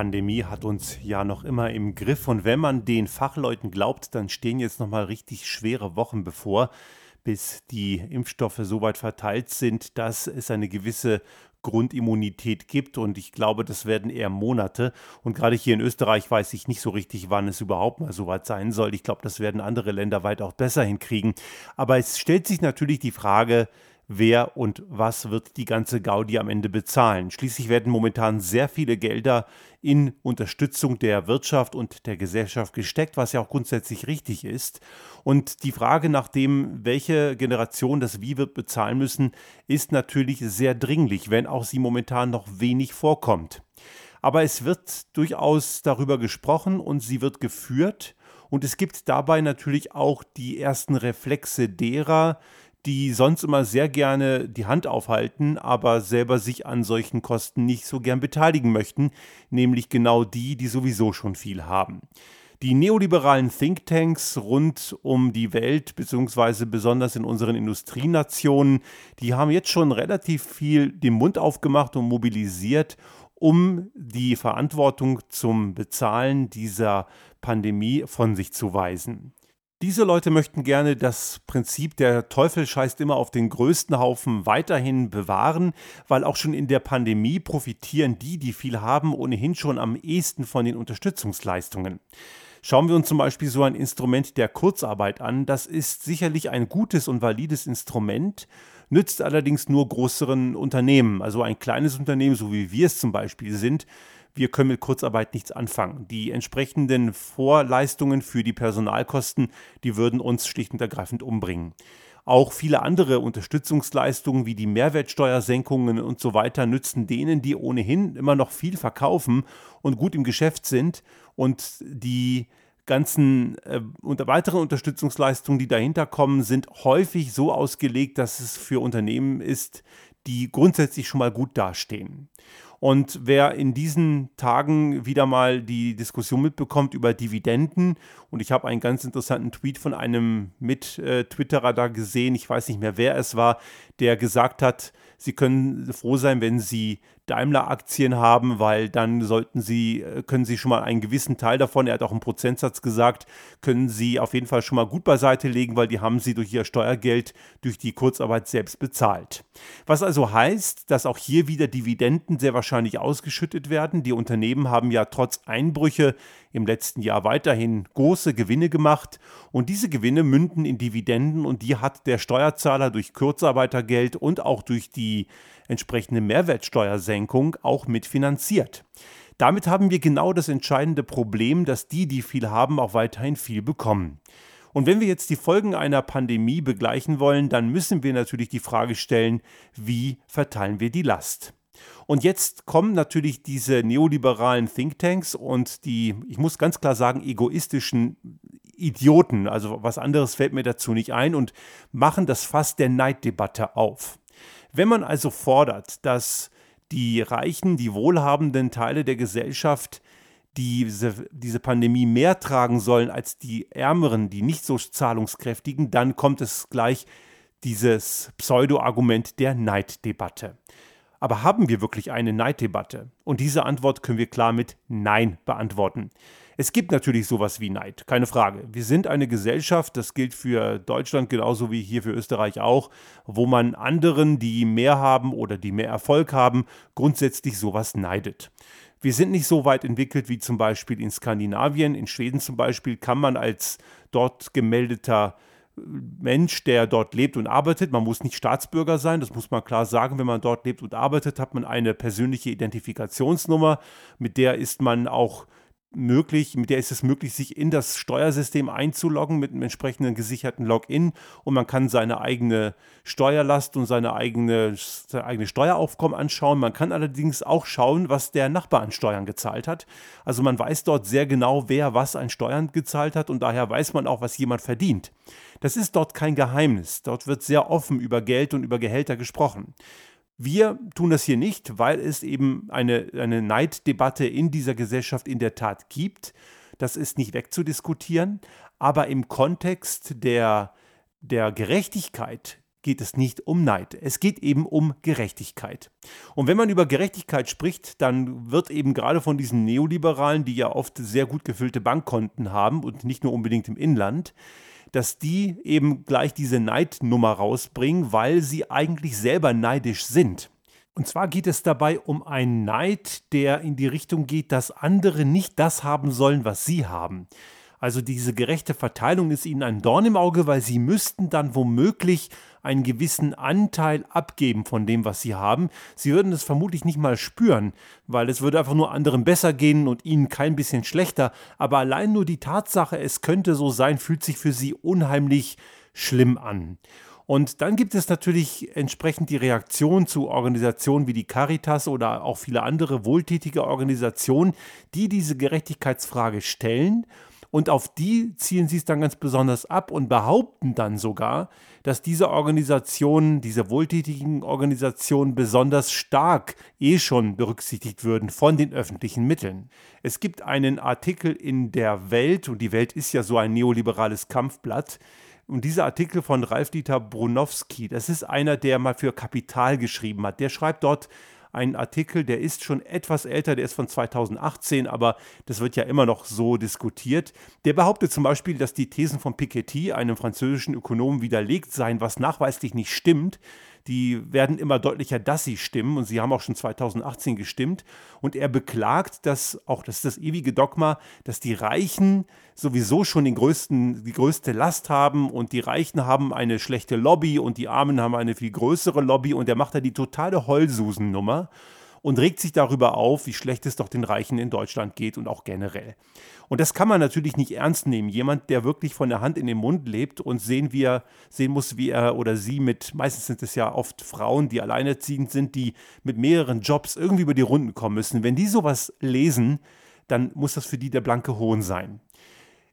Pandemie hat uns ja noch immer im Griff. Und wenn man den Fachleuten glaubt, dann stehen jetzt noch mal richtig schwere Wochen bevor, bis die Impfstoffe so weit verteilt sind, dass es eine gewisse Grundimmunität gibt. Und ich glaube, das werden eher Monate. Und gerade hier in Österreich weiß ich nicht so richtig, wann es überhaupt mal so weit sein soll. Ich glaube, das werden andere Länder weit auch besser hinkriegen, aber es stellt sich natürlich die Frage, wer und was wird die ganze Gaudi am Ende bezahlen. Schließlich werden momentan sehr viele Gelder in Unterstützung der Wirtschaft und der Gesellschaft gesteckt, was ja auch grundsätzlich richtig ist. Und die Frage nach dem, welche Generation das wie wird bezahlen müssen, ist natürlich sehr dringlich, wenn auch sie momentan noch wenig vorkommt. Aber es wird durchaus darüber gesprochen und sie wird geführt. Und es gibt dabei natürlich auch die ersten Reflexe derer, die sonst immer sehr gerne die Hand aufhalten, aber selber sich an solchen Kosten nicht so gern beteiligen möchten, nämlich genau die, die sowieso schon viel haben. Die neoliberalen Thinktanks rund um die Welt, beziehungsweise besonders in unseren Industrienationen, die haben jetzt schon relativ viel den Mund aufgemacht und mobilisiert, um die Verantwortung zum Bezahlen dieser Pandemie von sich zu weisen. Diese Leute möchten gerne das Prinzip, der Teufel scheißt immer auf den größten Haufen, weiterhin bewahren, weil auch schon in der Pandemie profitieren die, die viel haben, ohnehin schon am ehesten von den Unterstützungsleistungen. Schauen wir uns zum Beispiel so ein Instrument der Kurzarbeit an. Das ist sicherlich ein gutes und valides Instrument, nützt allerdings nur größeren Unternehmen. Also ein kleines Unternehmen, so wie wir es zum Beispiel sind, wir können mit Kurzarbeit nichts anfangen. Die entsprechenden Vorleistungen für die Personalkosten, die würden uns schlicht und ergreifend umbringen. Auch viele andere Unterstützungsleistungen wie die Mehrwertsteuersenkungen und so weiter nützen denen, die ohnehin immer noch viel verkaufen und gut im Geschäft sind und die ganzen äh, und weiteren Unterstützungsleistungen, die dahinter kommen, sind häufig so ausgelegt, dass es für Unternehmen ist, die grundsätzlich schon mal gut dastehen. Und wer in diesen Tagen wieder mal die Diskussion mitbekommt über Dividenden, und ich habe einen ganz interessanten Tweet von einem Mit-Twitterer da gesehen, ich weiß nicht mehr, wer es war, der gesagt hat, Sie können froh sein, wenn Sie Daimler-Aktien haben, weil dann sollten Sie, äh, können Sie schon mal einen gewissen Teil davon, er hat auch einen Prozentsatz gesagt, können Sie auf jeden Fall schon mal gut beiseite legen, weil die haben Sie durch Ihr Steuergeld, durch die Kurzarbeit selbst bezahlt. Was also heißt, dass auch hier wieder Dividenden sehr wahrscheinlich ausgeschüttet werden. Die Unternehmen haben ja trotz Einbrüche im letzten Jahr weiterhin große Gewinne gemacht und diese Gewinne münden in Dividenden und die hat der Steuerzahler durch Kurzarbeitergeld und auch durch die entsprechende Mehrwertsteuersenkung auch mitfinanziert. Damit haben wir genau das entscheidende Problem, dass die, die viel haben, auch weiterhin viel bekommen. Und wenn wir jetzt die Folgen einer Pandemie begleichen wollen, dann müssen wir natürlich die Frage stellen, wie verteilen wir die Last? Und jetzt kommen natürlich diese neoliberalen Thinktanks und die, ich muss ganz klar sagen, egoistischen Idioten, also was anderes fällt mir dazu nicht ein, und machen das Fass der Neiddebatte auf. Wenn man also fordert, dass die reichen, die wohlhabenden Teile der Gesellschaft diese, diese Pandemie mehr tragen sollen als die ärmeren, die nicht so zahlungskräftigen, dann kommt es gleich dieses Pseudo-Argument der Neiddebatte. Aber haben wir wirklich eine Neiddebatte? Und diese Antwort können wir klar mit Nein beantworten. Es gibt natürlich sowas wie Neid, keine Frage. Wir sind eine Gesellschaft, das gilt für Deutschland genauso wie hier für Österreich auch, wo man anderen, die mehr haben oder die mehr Erfolg haben, grundsätzlich sowas neidet. Wir sind nicht so weit entwickelt wie zum Beispiel in Skandinavien. In Schweden zum Beispiel kann man als dort gemeldeter Mensch, der dort lebt und arbeitet. Man muss nicht Staatsbürger sein, das muss man klar sagen. Wenn man dort lebt und arbeitet, hat man eine persönliche Identifikationsnummer, mit der ist man auch möglich, mit der ist es möglich, sich in das Steuersystem einzuloggen mit einem entsprechenden gesicherten Login und man kann seine eigene Steuerlast und seine eigene, seine eigene Steueraufkommen anschauen. Man kann allerdings auch schauen, was der Nachbar an Steuern gezahlt hat. Also man weiß dort sehr genau, wer was an Steuern gezahlt hat und daher weiß man auch, was jemand verdient. Das ist dort kein Geheimnis. Dort wird sehr offen über Geld und über Gehälter gesprochen. Wir tun das hier nicht, weil es eben eine, eine Neiddebatte in dieser Gesellschaft in der Tat gibt. Das ist nicht wegzudiskutieren. Aber im Kontext der, der Gerechtigkeit, geht es nicht um Neid. Es geht eben um Gerechtigkeit. Und wenn man über Gerechtigkeit spricht, dann wird eben gerade von diesen Neoliberalen, die ja oft sehr gut gefüllte Bankkonten haben und nicht nur unbedingt im Inland, dass die eben gleich diese Neidnummer rausbringen, weil sie eigentlich selber neidisch sind. Und zwar geht es dabei um einen Neid, der in die Richtung geht, dass andere nicht das haben sollen, was sie haben. Also diese gerechte Verteilung ist ihnen ein Dorn im Auge, weil sie müssten dann womöglich einen gewissen Anteil abgeben von dem, was sie haben. Sie würden es vermutlich nicht mal spüren, weil es würde einfach nur anderen besser gehen und ihnen kein bisschen schlechter. Aber allein nur die Tatsache, es könnte so sein, fühlt sich für sie unheimlich schlimm an. Und dann gibt es natürlich entsprechend die Reaktion zu Organisationen wie die Caritas oder auch viele andere wohltätige Organisationen, die diese Gerechtigkeitsfrage stellen und auf die ziehen sie es dann ganz besonders ab und behaupten dann sogar, dass diese Organisationen, diese wohltätigen Organisationen besonders stark eh schon berücksichtigt würden von den öffentlichen Mitteln. Es gibt einen Artikel in der Welt, und die Welt ist ja so ein neoliberales Kampfblatt, und dieser Artikel von Ralf-Dieter Brunowski, das ist einer, der mal für Kapital geschrieben hat. Der schreibt dort ein Artikel, der ist schon etwas älter, der ist von 2018, aber das wird ja immer noch so diskutiert. Der behauptet zum Beispiel, dass die Thesen von Piketty, einem französischen Ökonomen, widerlegt seien, was nachweislich nicht stimmt die werden immer deutlicher, dass sie stimmen. Und sie haben auch schon 2018 gestimmt. Und er beklagt, dass auch das ist das ewige Dogma, dass die Reichen sowieso schon den größten, die größte Last haben. Und die Reichen haben eine schlechte Lobby. Und die Armen haben eine viel größere Lobby. Und er macht da die totale Heulsusennummer und regt sich darüber auf, wie schlecht es doch den Reichen in Deutschland geht und auch generell. Und das kann man natürlich nicht ernst nehmen. Jemand, der wirklich von der Hand in den Mund lebt und sehen, wie er, sehen muss, wie er oder sie mit, meistens sind es ja oft Frauen, die alleinerziehend sind, die mit mehreren Jobs irgendwie über die Runden kommen müssen. Wenn die sowas lesen, dann muss das für die der blanke Hohn sein.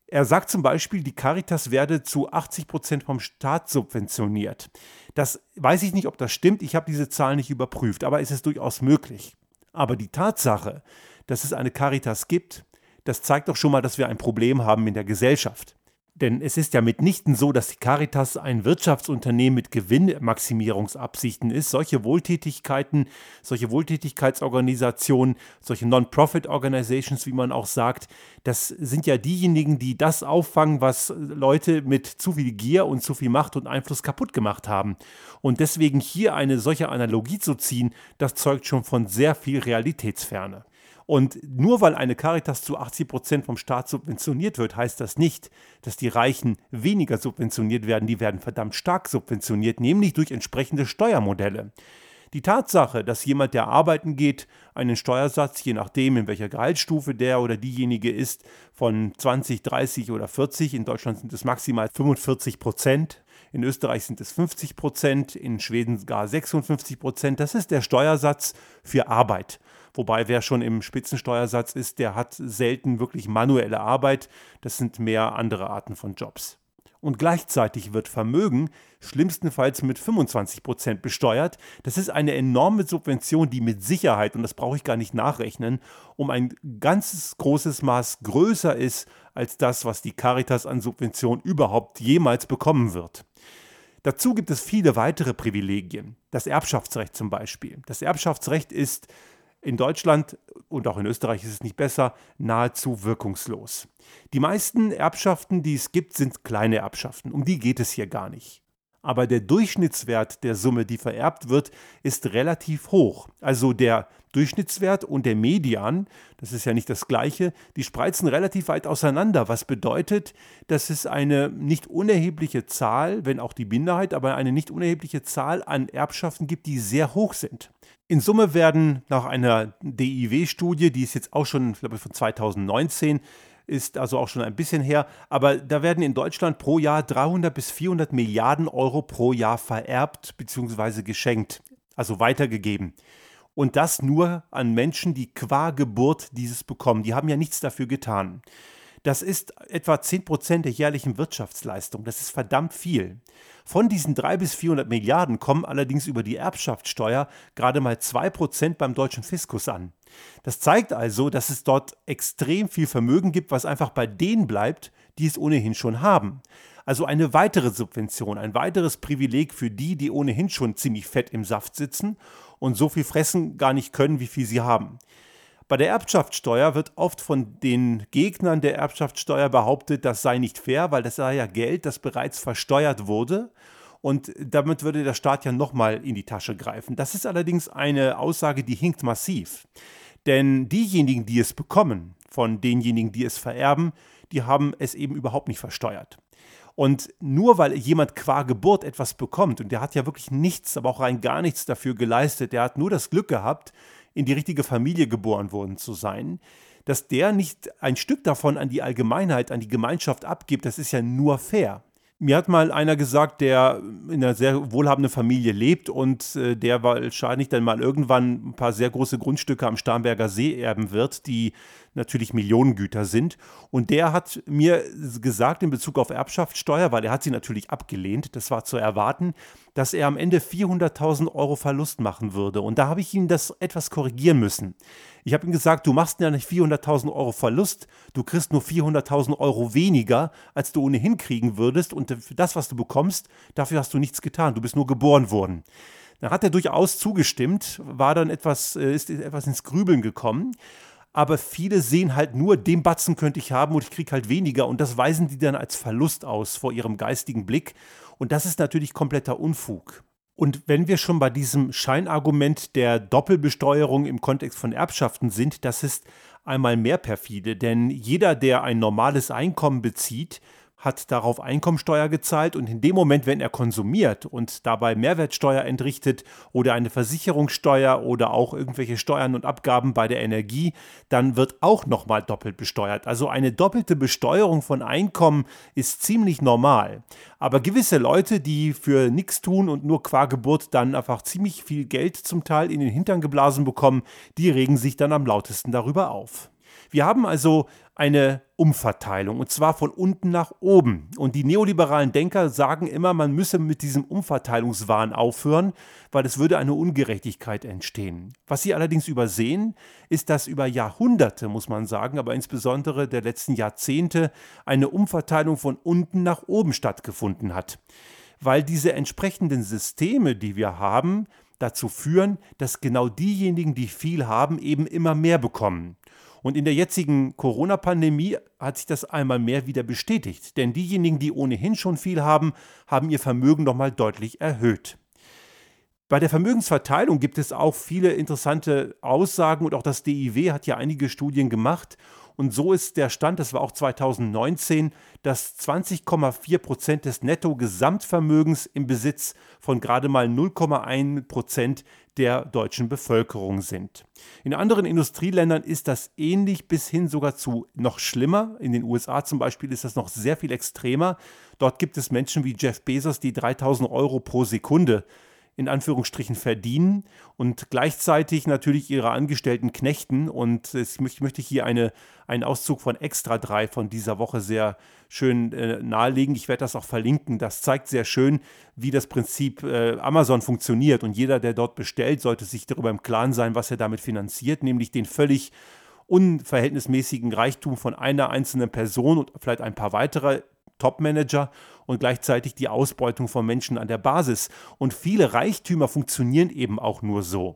Er sagt zum Beispiel, die Caritas werde zu 80 Prozent vom Staat subventioniert. Das weiß ich nicht, ob das stimmt. Ich habe diese Zahl nicht überprüft, aber es ist durchaus möglich. Aber die Tatsache, dass es eine Caritas gibt, das zeigt doch schon mal, dass wir ein Problem haben in der Gesellschaft. Denn es ist ja mitnichten so, dass die Caritas ein Wirtschaftsunternehmen mit Gewinnmaximierungsabsichten ist. Solche Wohltätigkeiten, solche Wohltätigkeitsorganisationen, solche Non-Profit-Organizations, wie man auch sagt, das sind ja diejenigen, die das auffangen, was Leute mit zu viel Gier und zu viel Macht und Einfluss kaputt gemacht haben. Und deswegen hier eine solche Analogie zu ziehen, das zeugt schon von sehr viel Realitätsferne. Und nur weil eine Caritas zu 80 Prozent vom Staat subventioniert wird, heißt das nicht, dass die Reichen weniger subventioniert werden. Die werden verdammt stark subventioniert, nämlich durch entsprechende Steuermodelle. Die Tatsache, dass jemand, der arbeiten geht, einen Steuersatz, je nachdem, in welcher Gehaltsstufe der oder diejenige ist, von 20, 30 oder 40, in Deutschland sind es maximal 45 Prozent, in Österreich sind es 50 Prozent, in Schweden gar 56 Prozent, das ist der Steuersatz für Arbeit. Wobei wer schon im Spitzensteuersatz ist, der hat selten wirklich manuelle Arbeit. Das sind mehr andere Arten von Jobs. Und gleichzeitig wird Vermögen schlimmstenfalls mit 25 Prozent besteuert. Das ist eine enorme Subvention, die mit Sicherheit, und das brauche ich gar nicht nachrechnen, um ein ganzes großes Maß größer ist als das, was die Caritas an Subvention überhaupt jemals bekommen wird. Dazu gibt es viele weitere Privilegien. Das Erbschaftsrecht zum Beispiel. Das Erbschaftsrecht ist in Deutschland und auch in Österreich ist es nicht besser, nahezu wirkungslos. Die meisten Erbschaften, die es gibt, sind kleine Erbschaften. Um die geht es hier gar nicht. Aber der Durchschnittswert der Summe, die vererbt wird, ist relativ hoch. Also der Durchschnittswert und der Median, das ist ja nicht das gleiche, die spreizen relativ weit auseinander, was bedeutet, dass es eine nicht unerhebliche Zahl, wenn auch die Minderheit, aber eine nicht unerhebliche Zahl an Erbschaften gibt, die sehr hoch sind. In Summe werden nach einer DIW-Studie, die ist jetzt auch schon, ich glaube, von 2019, ist also auch schon ein bisschen her, aber da werden in Deutschland pro Jahr 300 bis 400 Milliarden Euro pro Jahr vererbt bzw. geschenkt, also weitergegeben. Und das nur an Menschen, die qua Geburt dieses bekommen. Die haben ja nichts dafür getan. Das ist etwa 10 Prozent der jährlichen Wirtschaftsleistung. Das ist verdammt viel. Von diesen 300 bis 400 Milliarden kommen allerdings über die Erbschaftssteuer gerade mal 2 Prozent beim deutschen Fiskus an. Das zeigt also, dass es dort extrem viel Vermögen gibt, was einfach bei denen bleibt, die es ohnehin schon haben. Also eine weitere Subvention, ein weiteres Privileg für die, die ohnehin schon ziemlich fett im Saft sitzen und so viel fressen gar nicht können, wie viel sie haben. Bei der Erbschaftssteuer wird oft von den Gegnern der Erbschaftssteuer behauptet, das sei nicht fair, weil das sei ja Geld, das bereits versteuert wurde und damit würde der Staat ja nochmal in die Tasche greifen. Das ist allerdings eine Aussage, die hinkt massiv. Denn diejenigen, die es bekommen, von denjenigen, die es vererben, die haben es eben überhaupt nicht versteuert. Und nur weil jemand qua Geburt etwas bekommt, und der hat ja wirklich nichts, aber auch rein gar nichts dafür geleistet, der hat nur das Glück gehabt, in die richtige Familie geboren worden zu sein, dass der nicht ein Stück davon an die Allgemeinheit, an die Gemeinschaft abgibt, das ist ja nur fair. Mir hat mal einer gesagt, der in einer sehr wohlhabenden Familie lebt und äh, der wahrscheinlich dann mal irgendwann ein paar sehr große Grundstücke am Starnberger See erben wird, die natürlich Millionengüter sind. Und der hat mir gesagt in Bezug auf Erbschaftssteuer, weil er hat sie natürlich abgelehnt, das war zu erwarten, dass er am Ende 400.000 Euro Verlust machen würde. Und da habe ich ihm das etwas korrigieren müssen. Ich habe ihm gesagt, du machst ja nicht 400.000 Euro Verlust, du kriegst nur 400.000 Euro weniger, als du ohnehin kriegen würdest. Und für das, was du bekommst, dafür hast du nichts getan. Du bist nur geboren worden. Da hat er durchaus zugestimmt, war dann etwas, äh, ist etwas ins Grübeln gekommen aber viele sehen halt nur, den Batzen könnte ich haben und ich kriege halt weniger und das weisen die dann als Verlust aus vor ihrem geistigen Blick und das ist natürlich kompletter Unfug. Und wenn wir schon bei diesem Scheinargument der Doppelbesteuerung im Kontext von Erbschaften sind, das ist einmal mehr perfide, denn jeder, der ein normales Einkommen bezieht, hat darauf Einkommensteuer gezahlt und in dem Moment, wenn er konsumiert und dabei Mehrwertsteuer entrichtet oder eine Versicherungssteuer oder auch irgendwelche Steuern und Abgaben bei der Energie, dann wird auch nochmal doppelt besteuert. Also eine doppelte Besteuerung von Einkommen ist ziemlich normal. Aber gewisse Leute, die für nichts tun und nur qua Geburt dann einfach ziemlich viel Geld zum Teil in den Hintern geblasen bekommen, die regen sich dann am lautesten darüber auf. Wir haben also eine Umverteilung und zwar von unten nach oben. Und die neoliberalen Denker sagen immer, man müsse mit diesem Umverteilungswahn aufhören, weil es würde eine Ungerechtigkeit entstehen. Was sie allerdings übersehen, ist, dass über Jahrhunderte, muss man sagen, aber insbesondere der letzten Jahrzehnte, eine Umverteilung von unten nach oben stattgefunden hat. Weil diese entsprechenden Systeme, die wir haben, dazu führen, dass genau diejenigen, die viel haben, eben immer mehr bekommen. Und in der jetzigen Corona-Pandemie hat sich das einmal mehr wieder bestätigt. Denn diejenigen, die ohnehin schon viel haben, haben ihr Vermögen nochmal deutlich erhöht. Bei der Vermögensverteilung gibt es auch viele interessante Aussagen und auch das DIW hat ja einige Studien gemacht. Und so ist der Stand, das war auch 2019, dass 20,4 Prozent des Netto-Gesamtvermögens im Besitz von gerade mal 0,1 Prozent der deutschen Bevölkerung sind. In anderen Industrieländern ist das ähnlich bis hin sogar zu noch schlimmer. In den USA zum Beispiel ist das noch sehr viel extremer. Dort gibt es Menschen wie Jeff Bezos, die 3000 Euro pro Sekunde in Anführungsstrichen verdienen und gleichzeitig natürlich ihre Angestellten knechten. Und ich möchte hier eine, einen Auszug von Extra 3 von dieser Woche sehr schön äh, nahelegen. Ich werde das auch verlinken. Das zeigt sehr schön, wie das Prinzip äh, Amazon funktioniert. Und jeder, der dort bestellt, sollte sich darüber im Klaren sein, was er damit finanziert, nämlich den völlig unverhältnismäßigen Reichtum von einer einzelnen Person und vielleicht ein paar weitere Top-Manager und gleichzeitig die Ausbeutung von Menschen an der Basis. Und viele Reichtümer funktionieren eben auch nur so.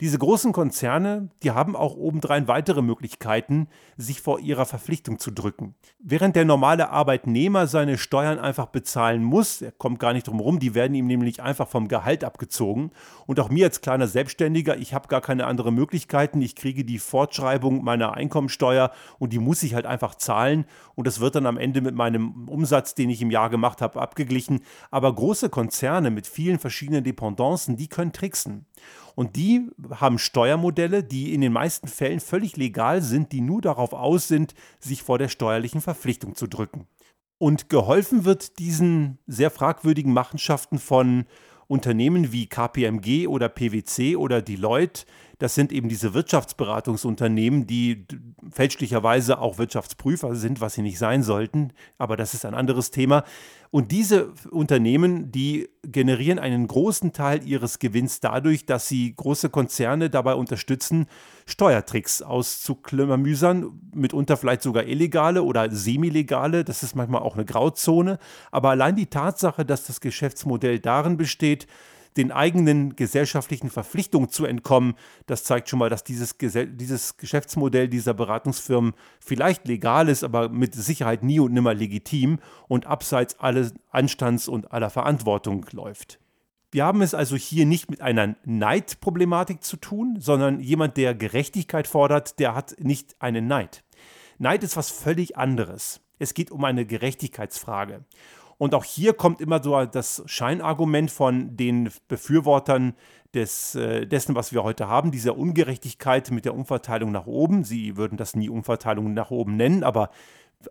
Diese großen Konzerne, die haben auch obendrein weitere Möglichkeiten, sich vor ihrer Verpflichtung zu drücken. Während der normale Arbeitnehmer seine Steuern einfach bezahlen muss, er kommt gar nicht drum herum, die werden ihm nämlich einfach vom Gehalt abgezogen. Und auch mir als kleiner Selbstständiger, ich habe gar keine anderen Möglichkeiten. Ich kriege die Fortschreibung meiner Einkommensteuer und die muss ich halt einfach zahlen. Und das wird dann am Ende mit meinem Umsatz, den ich im Jahr gemacht habe, abgeglichen. Aber große Konzerne mit vielen verschiedenen Dependancen, die können tricksen. Und die haben Steuermodelle, die in den meisten Fällen völlig legal sind, die nur darauf aus sind, sich vor der steuerlichen Verpflichtung zu drücken. Und geholfen wird diesen sehr fragwürdigen Machenschaften von Unternehmen wie KPMG oder PwC oder Deloitte Das sind eben diese Wirtschaftsberatungsunternehmen, die fälschlicherweise auch Wirtschaftsprüfer sind, was sie nicht sein sollten. Aber das ist ein anderes Thema. Und diese Unternehmen, die generieren einen großen Teil ihres Gewinns dadurch, dass sie große Konzerne dabei unterstützen, Steuertricks auszuklamüsern, mitunter vielleicht sogar illegale oder semilegale. Das ist manchmal auch eine Grauzone. Aber allein die Tatsache, dass das Geschäftsmodell darin besteht, den eigenen gesellschaftlichen Verpflichtungen zu entkommen, das zeigt schon mal, dass dieses, dieses Geschäftsmodell dieser Beratungsfirmen vielleicht legal ist, aber mit Sicherheit nie und nimmer legitim und abseits alles Anstands und aller Verantwortung läuft. Wir haben es also hier nicht mit einer Neidproblematik zu tun, sondern jemand, der Gerechtigkeit fordert, der hat nicht einen Neid. Neid ist was völlig anderes. Es geht um eine Gerechtigkeitsfrage. Und auch hier kommt immer so das Scheinargument von den Befürwortern des, äh, dessen, was wir heute haben, dieser Ungerechtigkeit mit der Umverteilung nach oben. Sie würden das nie Umverteilung nach oben nennen, aber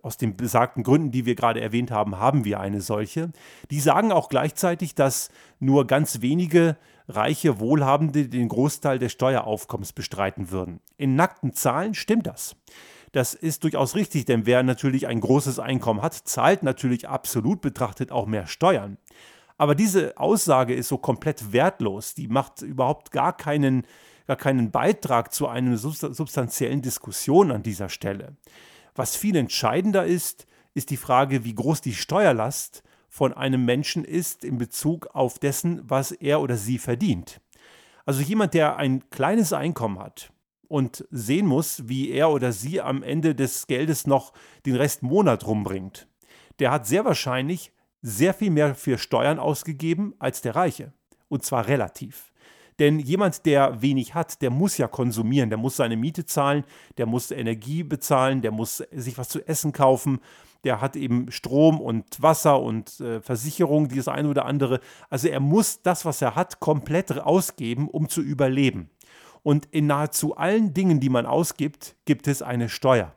aus den besagten Gründen, die wir gerade erwähnt haben, haben wir eine solche. Die sagen auch gleichzeitig, dass nur ganz wenige reiche Wohlhabende den Großteil des Steueraufkommens bestreiten würden. In nackten Zahlen stimmt das. Das ist durchaus richtig, denn wer natürlich ein großes Einkommen hat, zahlt natürlich absolut betrachtet auch mehr Steuern. Aber diese Aussage ist so komplett wertlos. Die macht überhaupt gar keinen, gar keinen Beitrag zu einer substanziellen Diskussion an dieser Stelle. Was viel entscheidender ist, ist die Frage, wie groß die Steuerlast von einem Menschen ist in Bezug auf dessen, was er oder sie verdient. Also jemand, der ein kleines Einkommen hat, und sehen muss, wie er oder sie am Ende des Geldes noch den Rest Monat rumbringt. Der hat sehr wahrscheinlich sehr viel mehr für Steuern ausgegeben als der Reiche. Und zwar relativ. Denn jemand, der wenig hat, der muss ja konsumieren, der muss seine Miete zahlen, der muss Energie bezahlen, der muss sich was zu essen kaufen, der hat eben Strom und Wasser und äh, Versicherung, dieses eine oder andere. Also er muss das, was er hat, komplett ausgeben, um zu überleben. Und in nahezu allen Dingen, die man ausgibt, gibt es eine Steuer.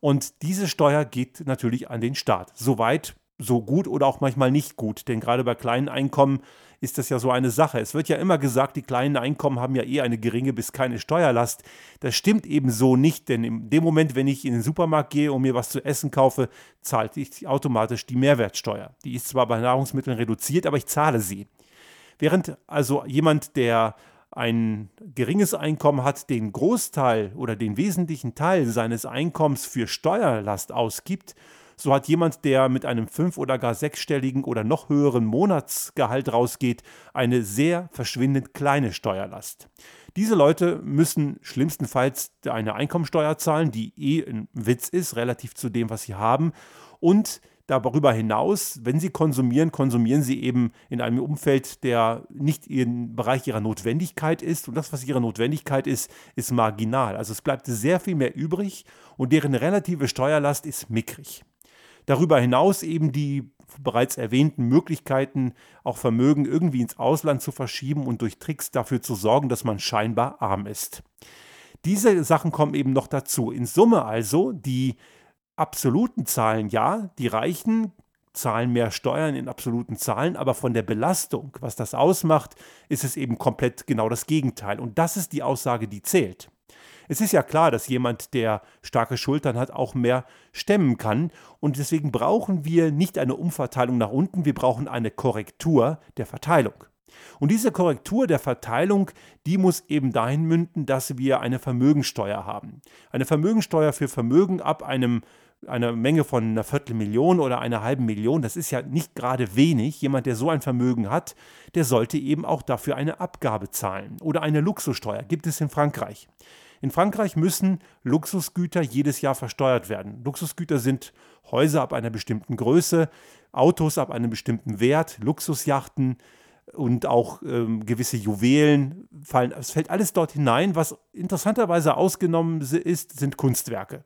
Und diese Steuer geht natürlich an den Staat. Soweit, so gut oder auch manchmal nicht gut. Denn gerade bei kleinen Einkommen ist das ja so eine Sache. Es wird ja immer gesagt, die kleinen Einkommen haben ja eh eine geringe bis keine Steuerlast. Das stimmt eben so nicht, denn in dem Moment, wenn ich in den Supermarkt gehe und mir was zu essen kaufe, zahle ich automatisch die Mehrwertsteuer. Die ist zwar bei Nahrungsmitteln reduziert, aber ich zahle sie. Während also jemand, der ein geringes Einkommen hat, den Großteil oder den wesentlichen Teil seines Einkommens für Steuerlast ausgibt, so hat jemand, der mit einem fünf- oder gar sechsstelligen oder noch höheren Monatsgehalt rausgeht, eine sehr verschwindend kleine Steuerlast. Diese Leute müssen schlimmstenfalls eine Einkommensteuer zahlen, die eh ein Witz ist, relativ zu dem, was sie haben, und Darüber hinaus, wenn sie konsumieren, konsumieren sie eben in einem Umfeld, der nicht im Bereich ihrer Notwendigkeit ist. Und das, was ihre Notwendigkeit ist, ist marginal. Also es bleibt sehr viel mehr übrig und deren relative Steuerlast ist mickrig. Darüber hinaus eben die bereits erwähnten Möglichkeiten, auch Vermögen irgendwie ins Ausland zu verschieben und durch Tricks dafür zu sorgen, dass man scheinbar arm ist. Diese Sachen kommen eben noch dazu. In Summe also die absoluten Zahlen ja, die Reichen zahlen mehr Steuern in absoluten Zahlen, aber von der Belastung, was das ausmacht, ist es eben komplett genau das Gegenteil. Und das ist die Aussage, die zählt. Es ist ja klar, dass jemand, der starke Schultern hat, auch mehr stemmen kann. Und deswegen brauchen wir nicht eine Umverteilung nach unten, wir brauchen eine Korrektur der Verteilung. Und diese Korrektur der Verteilung, die muss eben dahin münden, dass wir eine Vermögensteuer haben. Eine Vermögensteuer für Vermögen ab einem einer Menge von einer Viertelmillion oder einer halben Million, das ist ja nicht gerade wenig. Jemand, der so ein Vermögen hat, der sollte eben auch dafür eine Abgabe zahlen. Oder eine Luxussteuer gibt es in Frankreich. In Frankreich müssen Luxusgüter jedes Jahr versteuert werden. Luxusgüter sind Häuser ab einer bestimmten Größe, Autos ab einem bestimmten Wert, Luxusjachten und auch ähm, gewisse Juwelen fallen. Es fällt alles dort hinein. Was interessanterweise ausgenommen ist, sind Kunstwerke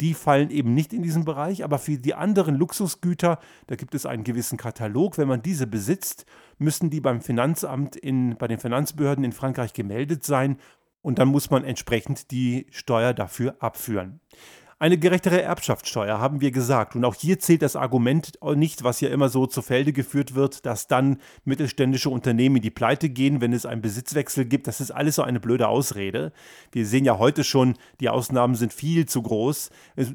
die fallen eben nicht in diesen Bereich, aber für die anderen Luxusgüter, da gibt es einen gewissen Katalog. Wenn man diese besitzt, müssen die beim Finanzamt in, bei den Finanzbehörden in Frankreich gemeldet sein und dann muss man entsprechend die Steuer dafür abführen. Eine gerechtere Erbschaftssteuer haben wir gesagt. Und auch hier zählt das Argument nicht, was ja immer so zu Felde geführt wird, dass dann mittelständische Unternehmen in die Pleite gehen, wenn es einen Besitzwechsel gibt. Das ist alles so eine blöde Ausrede. Wir sehen ja heute schon, die Ausnahmen sind viel zu groß.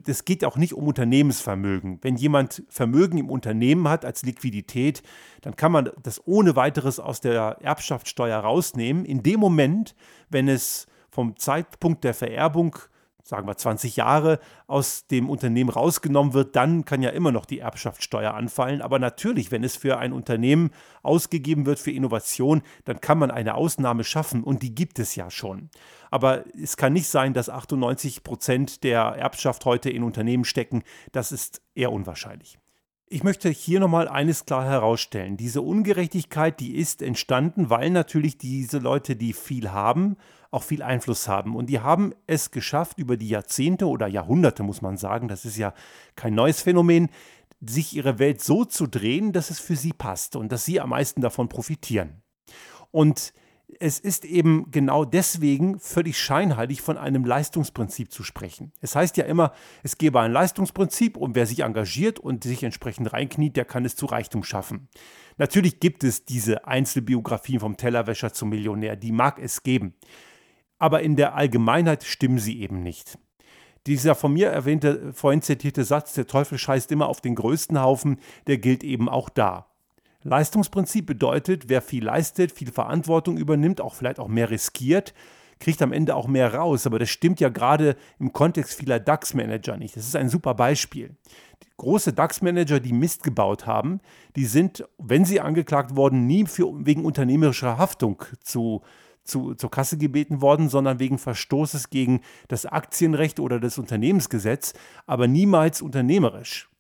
Es geht auch nicht um Unternehmensvermögen. Wenn jemand Vermögen im Unternehmen hat als Liquidität, dann kann man das ohne weiteres aus der Erbschaftssteuer rausnehmen. In dem Moment, wenn es vom Zeitpunkt der Vererbung sagen wir 20 Jahre aus dem Unternehmen rausgenommen wird, dann kann ja immer noch die Erbschaftssteuer anfallen. Aber natürlich, wenn es für ein Unternehmen ausgegeben wird für Innovation, dann kann man eine Ausnahme schaffen und die gibt es ja schon. Aber es kann nicht sein, dass 98 Prozent der Erbschaft heute in Unternehmen stecken. Das ist eher unwahrscheinlich. Ich möchte hier nochmal eines klar herausstellen. Diese Ungerechtigkeit, die ist entstanden, weil natürlich diese Leute, die viel haben, auch viel Einfluss haben. Und die haben es geschafft, über die Jahrzehnte oder Jahrhunderte, muss man sagen, das ist ja kein neues Phänomen, sich ihre Welt so zu drehen, dass es für sie passt und dass sie am meisten davon profitieren. Und es ist eben genau deswegen völlig scheinheilig von einem Leistungsprinzip zu sprechen. Es heißt ja immer, es gebe ein Leistungsprinzip und wer sich engagiert und sich entsprechend reinkniet, der kann es zu Reichtum schaffen. Natürlich gibt es diese Einzelbiografien vom Tellerwäscher zum Millionär, die mag es geben. Aber in der Allgemeinheit stimmen sie eben nicht. Dieser von mir erwähnte, vorhin zitierte Satz, der Teufel scheißt immer auf den größten Haufen, der gilt eben auch da. Leistungsprinzip bedeutet, wer viel leistet, viel Verantwortung übernimmt, auch vielleicht auch mehr riskiert, kriegt am Ende auch mehr raus. Aber das stimmt ja gerade im Kontext vieler DAX-Manager nicht. Das ist ein super Beispiel. Die große DAX-Manager, die Mist gebaut haben, die sind, wenn sie angeklagt wurden, nie für, wegen unternehmerischer Haftung zu, zu, zur Kasse gebeten worden, sondern wegen Verstoßes gegen das Aktienrecht oder das Unternehmensgesetz, aber niemals unternehmerisch.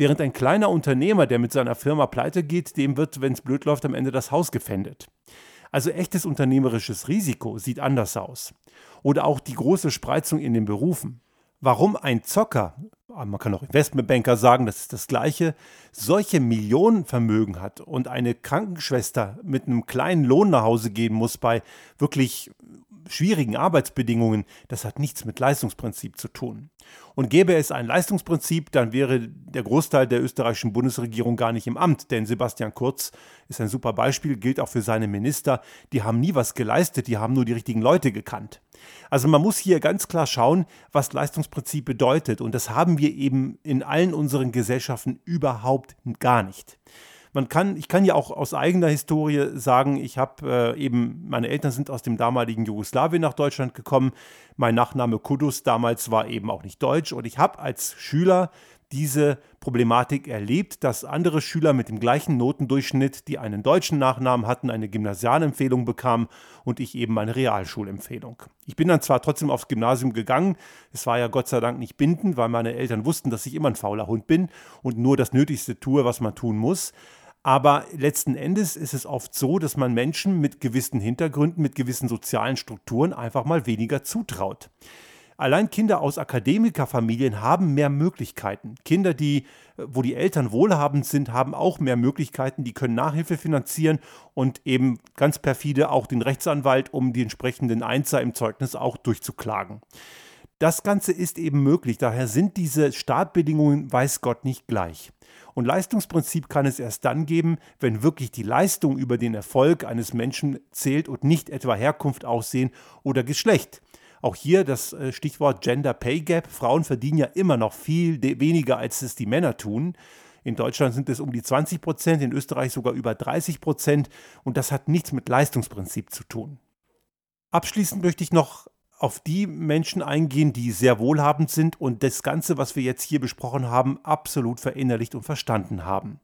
Während ein kleiner Unternehmer, der mit seiner Firma pleite geht, dem wird, wenn es blöd läuft, am Ende das Haus gefändet. Also echtes unternehmerisches Risiko sieht anders aus. Oder auch die große Spreizung in den Berufen. Warum ein Zocker, ah, man kann auch Investmentbanker sagen, das ist das gleiche, solche Millionenvermögen hat und eine Krankenschwester mit einem kleinen Lohn nach Hause gehen muss bei wirklich schwierigen Arbeitsbedingungen, das hat nichts mit Leistungsprinzip zu tun. Und gäbe es ein Leistungsprinzip, dann wäre der Großteil der österreichischen Bundesregierung gar nicht im Amt, denn Sebastian Kurz ist ein super Beispiel, gilt auch für seine Minister, die haben nie was geleistet, die haben nur die richtigen Leute gekannt. Also man muss hier ganz klar schauen, was Leistungsprinzip bedeutet und das haben wir eben in allen unseren Gesellschaften überhaupt gar nicht man kann, ich kann ja auch aus eigener Historie sagen, ich habe äh, eben, meine Eltern sind aus dem damaligen Jugoslawien nach Deutschland gekommen. Mein Nachname Kudus damals war eben auch nicht deutsch und ich habe als Schüler diese Problematik erlebt, dass andere Schüler mit dem gleichen Notendurchschnitt, die einen deutschen Nachnamen hatten, eine Gymnasialempfehlung bekamen und ich eben eine Realschulempfehlung. Ich bin dann zwar trotzdem aufs Gymnasium gegangen, es war ja Gott sei Dank nicht bindend, weil meine Eltern wussten, dass ich immer ein fauler Hund bin und nur das Nötigste tue, was man tun muss. Aber letzten Endes ist es oft so, dass man Menschen mit gewissen Hintergründen, mit gewissen sozialen Strukturen einfach mal weniger zutraut. Allein Kinder aus Akademikerfamilien haben mehr Möglichkeiten. Kinder, die, wo die Eltern wohlhabend sind, haben auch mehr Möglichkeiten. Die können Nachhilfe finanzieren und eben ganz perfide auch den Rechtsanwalt, um die entsprechenden Einser im Zeugnis auch durchzuklagen. Das Ganze ist eben möglich. Daher sind diese Startbedingungen, weiß Gott, nicht gleich. Und Leistungsprinzip kann es erst dann geben, wenn wirklich die Leistung über den Erfolg eines Menschen zählt und nicht etwa Herkunft, Aussehen oder Geschlecht. Auch hier das äh, Stichwort Gender Pay Gap. Frauen verdienen ja immer noch viel weniger, als es die Männer tun. In Deutschland sind es um die 20 Prozent, in Österreich sogar über 30 Prozent. Und das hat nichts mit Leistungsprinzip zu tun. Abschließend möchte ich noch auf die Menschen eingehen, die sehr wohlhabend sind und das Ganze, was wir jetzt hier besprochen haben, absolut verinnerlicht und verstanden haben.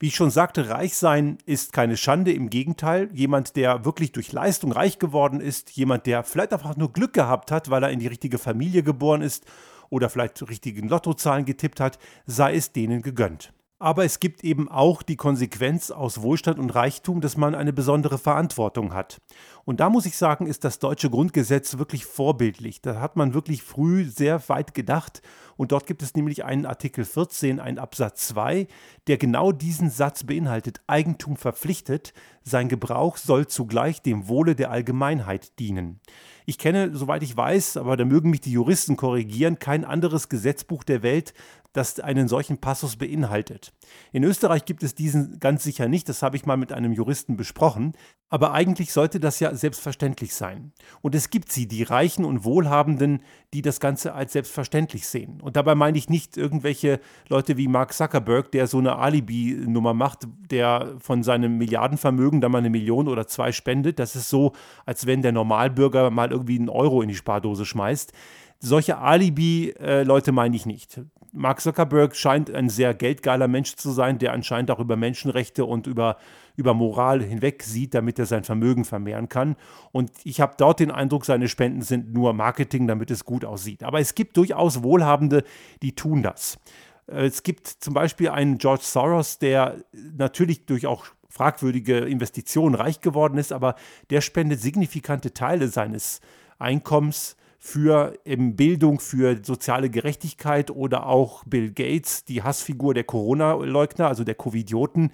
Wie ich schon sagte, reich sein ist keine Schande, im Gegenteil. Jemand, der wirklich durch Leistung reich geworden ist, jemand, der vielleicht einfach nur Glück gehabt hat, weil er in die richtige Familie geboren ist oder vielleicht richtigen Lottozahlen getippt hat, sei es denen gegönnt. aber es gibt eben auch die Konsequenz aus Wohlstand und Reichtum, dass man eine besondere Verantwortung hat. Und da muss ich sagen, ist das deutsche Grundgesetz wirklich vorbildlich. Da hat man wirklich früh sehr weit gedacht. Und dort gibt es nämlich einen Artikel 14, einen Absatz 2, der genau diesen Satz beinhaltet. Eigentum verpflichtet, sein Gebrauch soll zugleich dem Wohle der Allgemeinheit dienen. Ich kenne, soweit ich weiß, aber da mögen mich die Juristen korrigieren, kein anderes Gesetzbuch der Welt, das einen solchen Passus beinhaltet. In Österreich gibt es diesen ganz sicher nicht, das habe ich mal mit einem Juristen besprochen, aber eigentlich sollte das ja selbstverständlich sein. Und es gibt sie, die Reichen und Wohlhabenden, die das Ganze als selbstverständlich sehen. Und dabei meine ich nicht irgendwelche Leute wie Mark Zuckerberg, der so eine Alibi-Nummer macht, der von seinem Milliardenvermögen da mal eine Million oder zwei spendet. Das ist so, als wenn der Normalbürger mal irgendwie einen Euro in die Spardose schmeißt. Solche Alibi-Leute meine ich nicht. Mark Zuckerberg scheint ein sehr geldgeiler Mensch zu sein, der anscheinend auch über Menschenrechte und über, über Moral hinweg sieht, damit er sein Vermögen vermehren kann. Und ich habe dort den Eindruck, seine Spenden sind nur Marketing, damit es gut aussieht. Aber es gibt durchaus Wohlhabende, die tun das. Es gibt zum Beispiel einen George Soros, der natürlich durch auch fragwürdige Investitionen reich geworden ist, aber der spendet signifikante Teile seines Einkommens für eben Bildung, für soziale Gerechtigkeit oder auch Bill Gates, die Hassfigur der Corona-Leugner, also der Covidioten,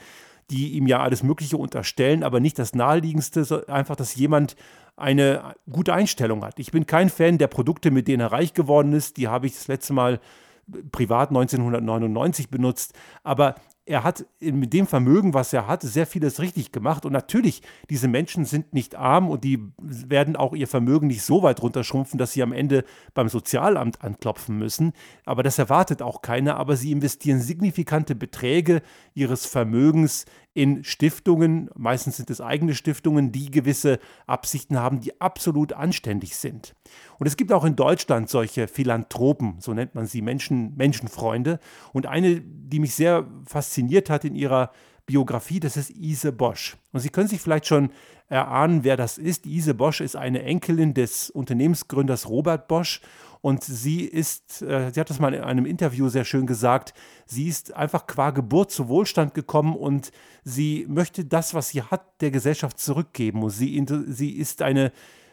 die ihm ja alles Mögliche unterstellen, aber nicht das Naheliegendste, einfach, dass jemand eine gute Einstellung hat. Ich bin kein Fan der Produkte, mit denen er reich geworden ist. Die habe ich das letzte Mal privat 1999 benutzt. Aber er hat mit dem Vermögen, was er hat, sehr vieles richtig gemacht. Und natürlich, diese Menschen sind nicht arm und die werden auch ihr Vermögen nicht so weit runterschrumpfen, dass sie am Ende beim Sozialamt anklopfen müssen. Aber das erwartet auch keiner. Aber sie investieren signifikante Beträge ihres Vermögens in Stiftungen, meistens sind es eigene Stiftungen, die gewisse Absichten haben, die absolut anständig sind. Und es gibt auch in Deutschland solche Philanthropen, so nennt man sie, Menschen, Menschenfreunde. Und eine, die mich sehr fasziniert hat in ihrer Biografie, das ist Ise Bosch. Und Sie können sich vielleicht schon erahnen, wer das ist. Ise Bosch ist eine Enkelin des Unternehmensgründers Robert Bosch und sie ist, äh, sie hat das mal in einem Interview sehr schön gesagt, sie ist einfach qua Geburt zu Wohlstand gekommen und sie möchte das, was sie hat, der Gesellschaft zurückgeben. Und sie, sie ist eine,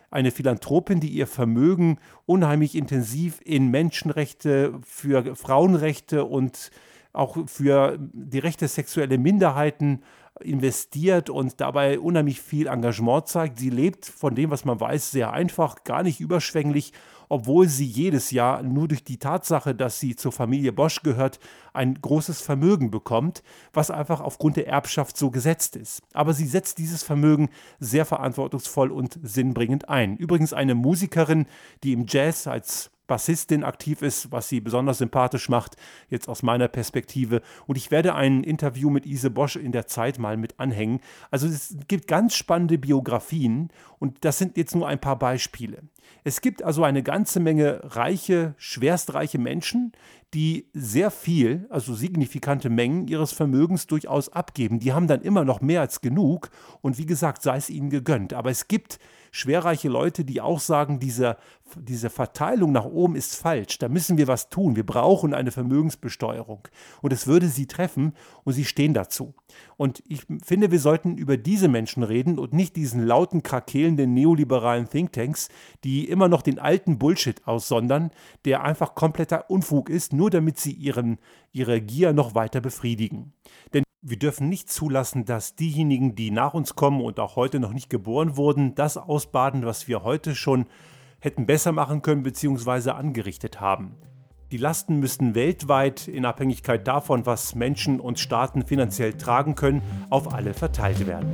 eine Philanthropin, die ihr Vermögen unheimlich intensiv in Menschenrechte, für Frauenrechte und auch für die Rechte sexuelle Minderheiten investiert und dabei unheimlich viel Engagement zeigt. Sie lebt von dem, was man weiß, sehr einfach, gar nicht überschwänglich obwohl sie jedes Jahr nur durch die Tatsache, dass sie zur Familie Bosch gehört, ein großes Vermögen bekommt, was einfach aufgrund der Erbschaft so gesetzt ist. Aber sie setzt dieses Vermögen sehr verantwortungsvoll und sinnbringend ein. Übrigens eine Musikerin, die im Jazz als Bassistin aktiv ist, was sie besonders sympathisch macht, jetzt aus meiner Perspektive. Und ich werde ein Interview mit Ise Bosch in der Zeit mal mit anhängen. Also es gibt ganz spannende Biografien und das sind jetzt nur ein paar Beispiele. Es gibt also eine ganze Menge reiche, schwerstreiche Menschen, die sehr viel, also signifikante Mengen ihres Vermögens durchaus abgeben. Die haben dann immer noch mehr als genug und wie gesagt, sei es ihnen gegönnt. Aber es gibt schwerreiche Leute, die auch sagen, diese, diese Verteilung nach oben ist falsch. Da müssen wir was tun. Wir brauchen eine Vermögensbesteuerung. Und es würde sie treffen und sie stehen dazu. Und ich finde, wir sollten über diese Menschen reden und nicht diesen lauten, krakelnden neoliberalen Thinktanks, die immer noch den alten Bullshit aussondern, der einfach kompletter Unfug ist, nur damit sie ihren, ihre Gier noch weiter befriedigen. Denn wir dürfen nicht zulassen, dass diejenigen, die nach uns kommen und auch heute noch nicht geboren wurden, das ausbaden, was wir heute schon hätten besser machen können bzw. angerichtet haben. Die Lasten müssten weltweit, in Abhängigkeit davon, was Menschen und Staaten finanziell tragen können, auf alle verteilt werden.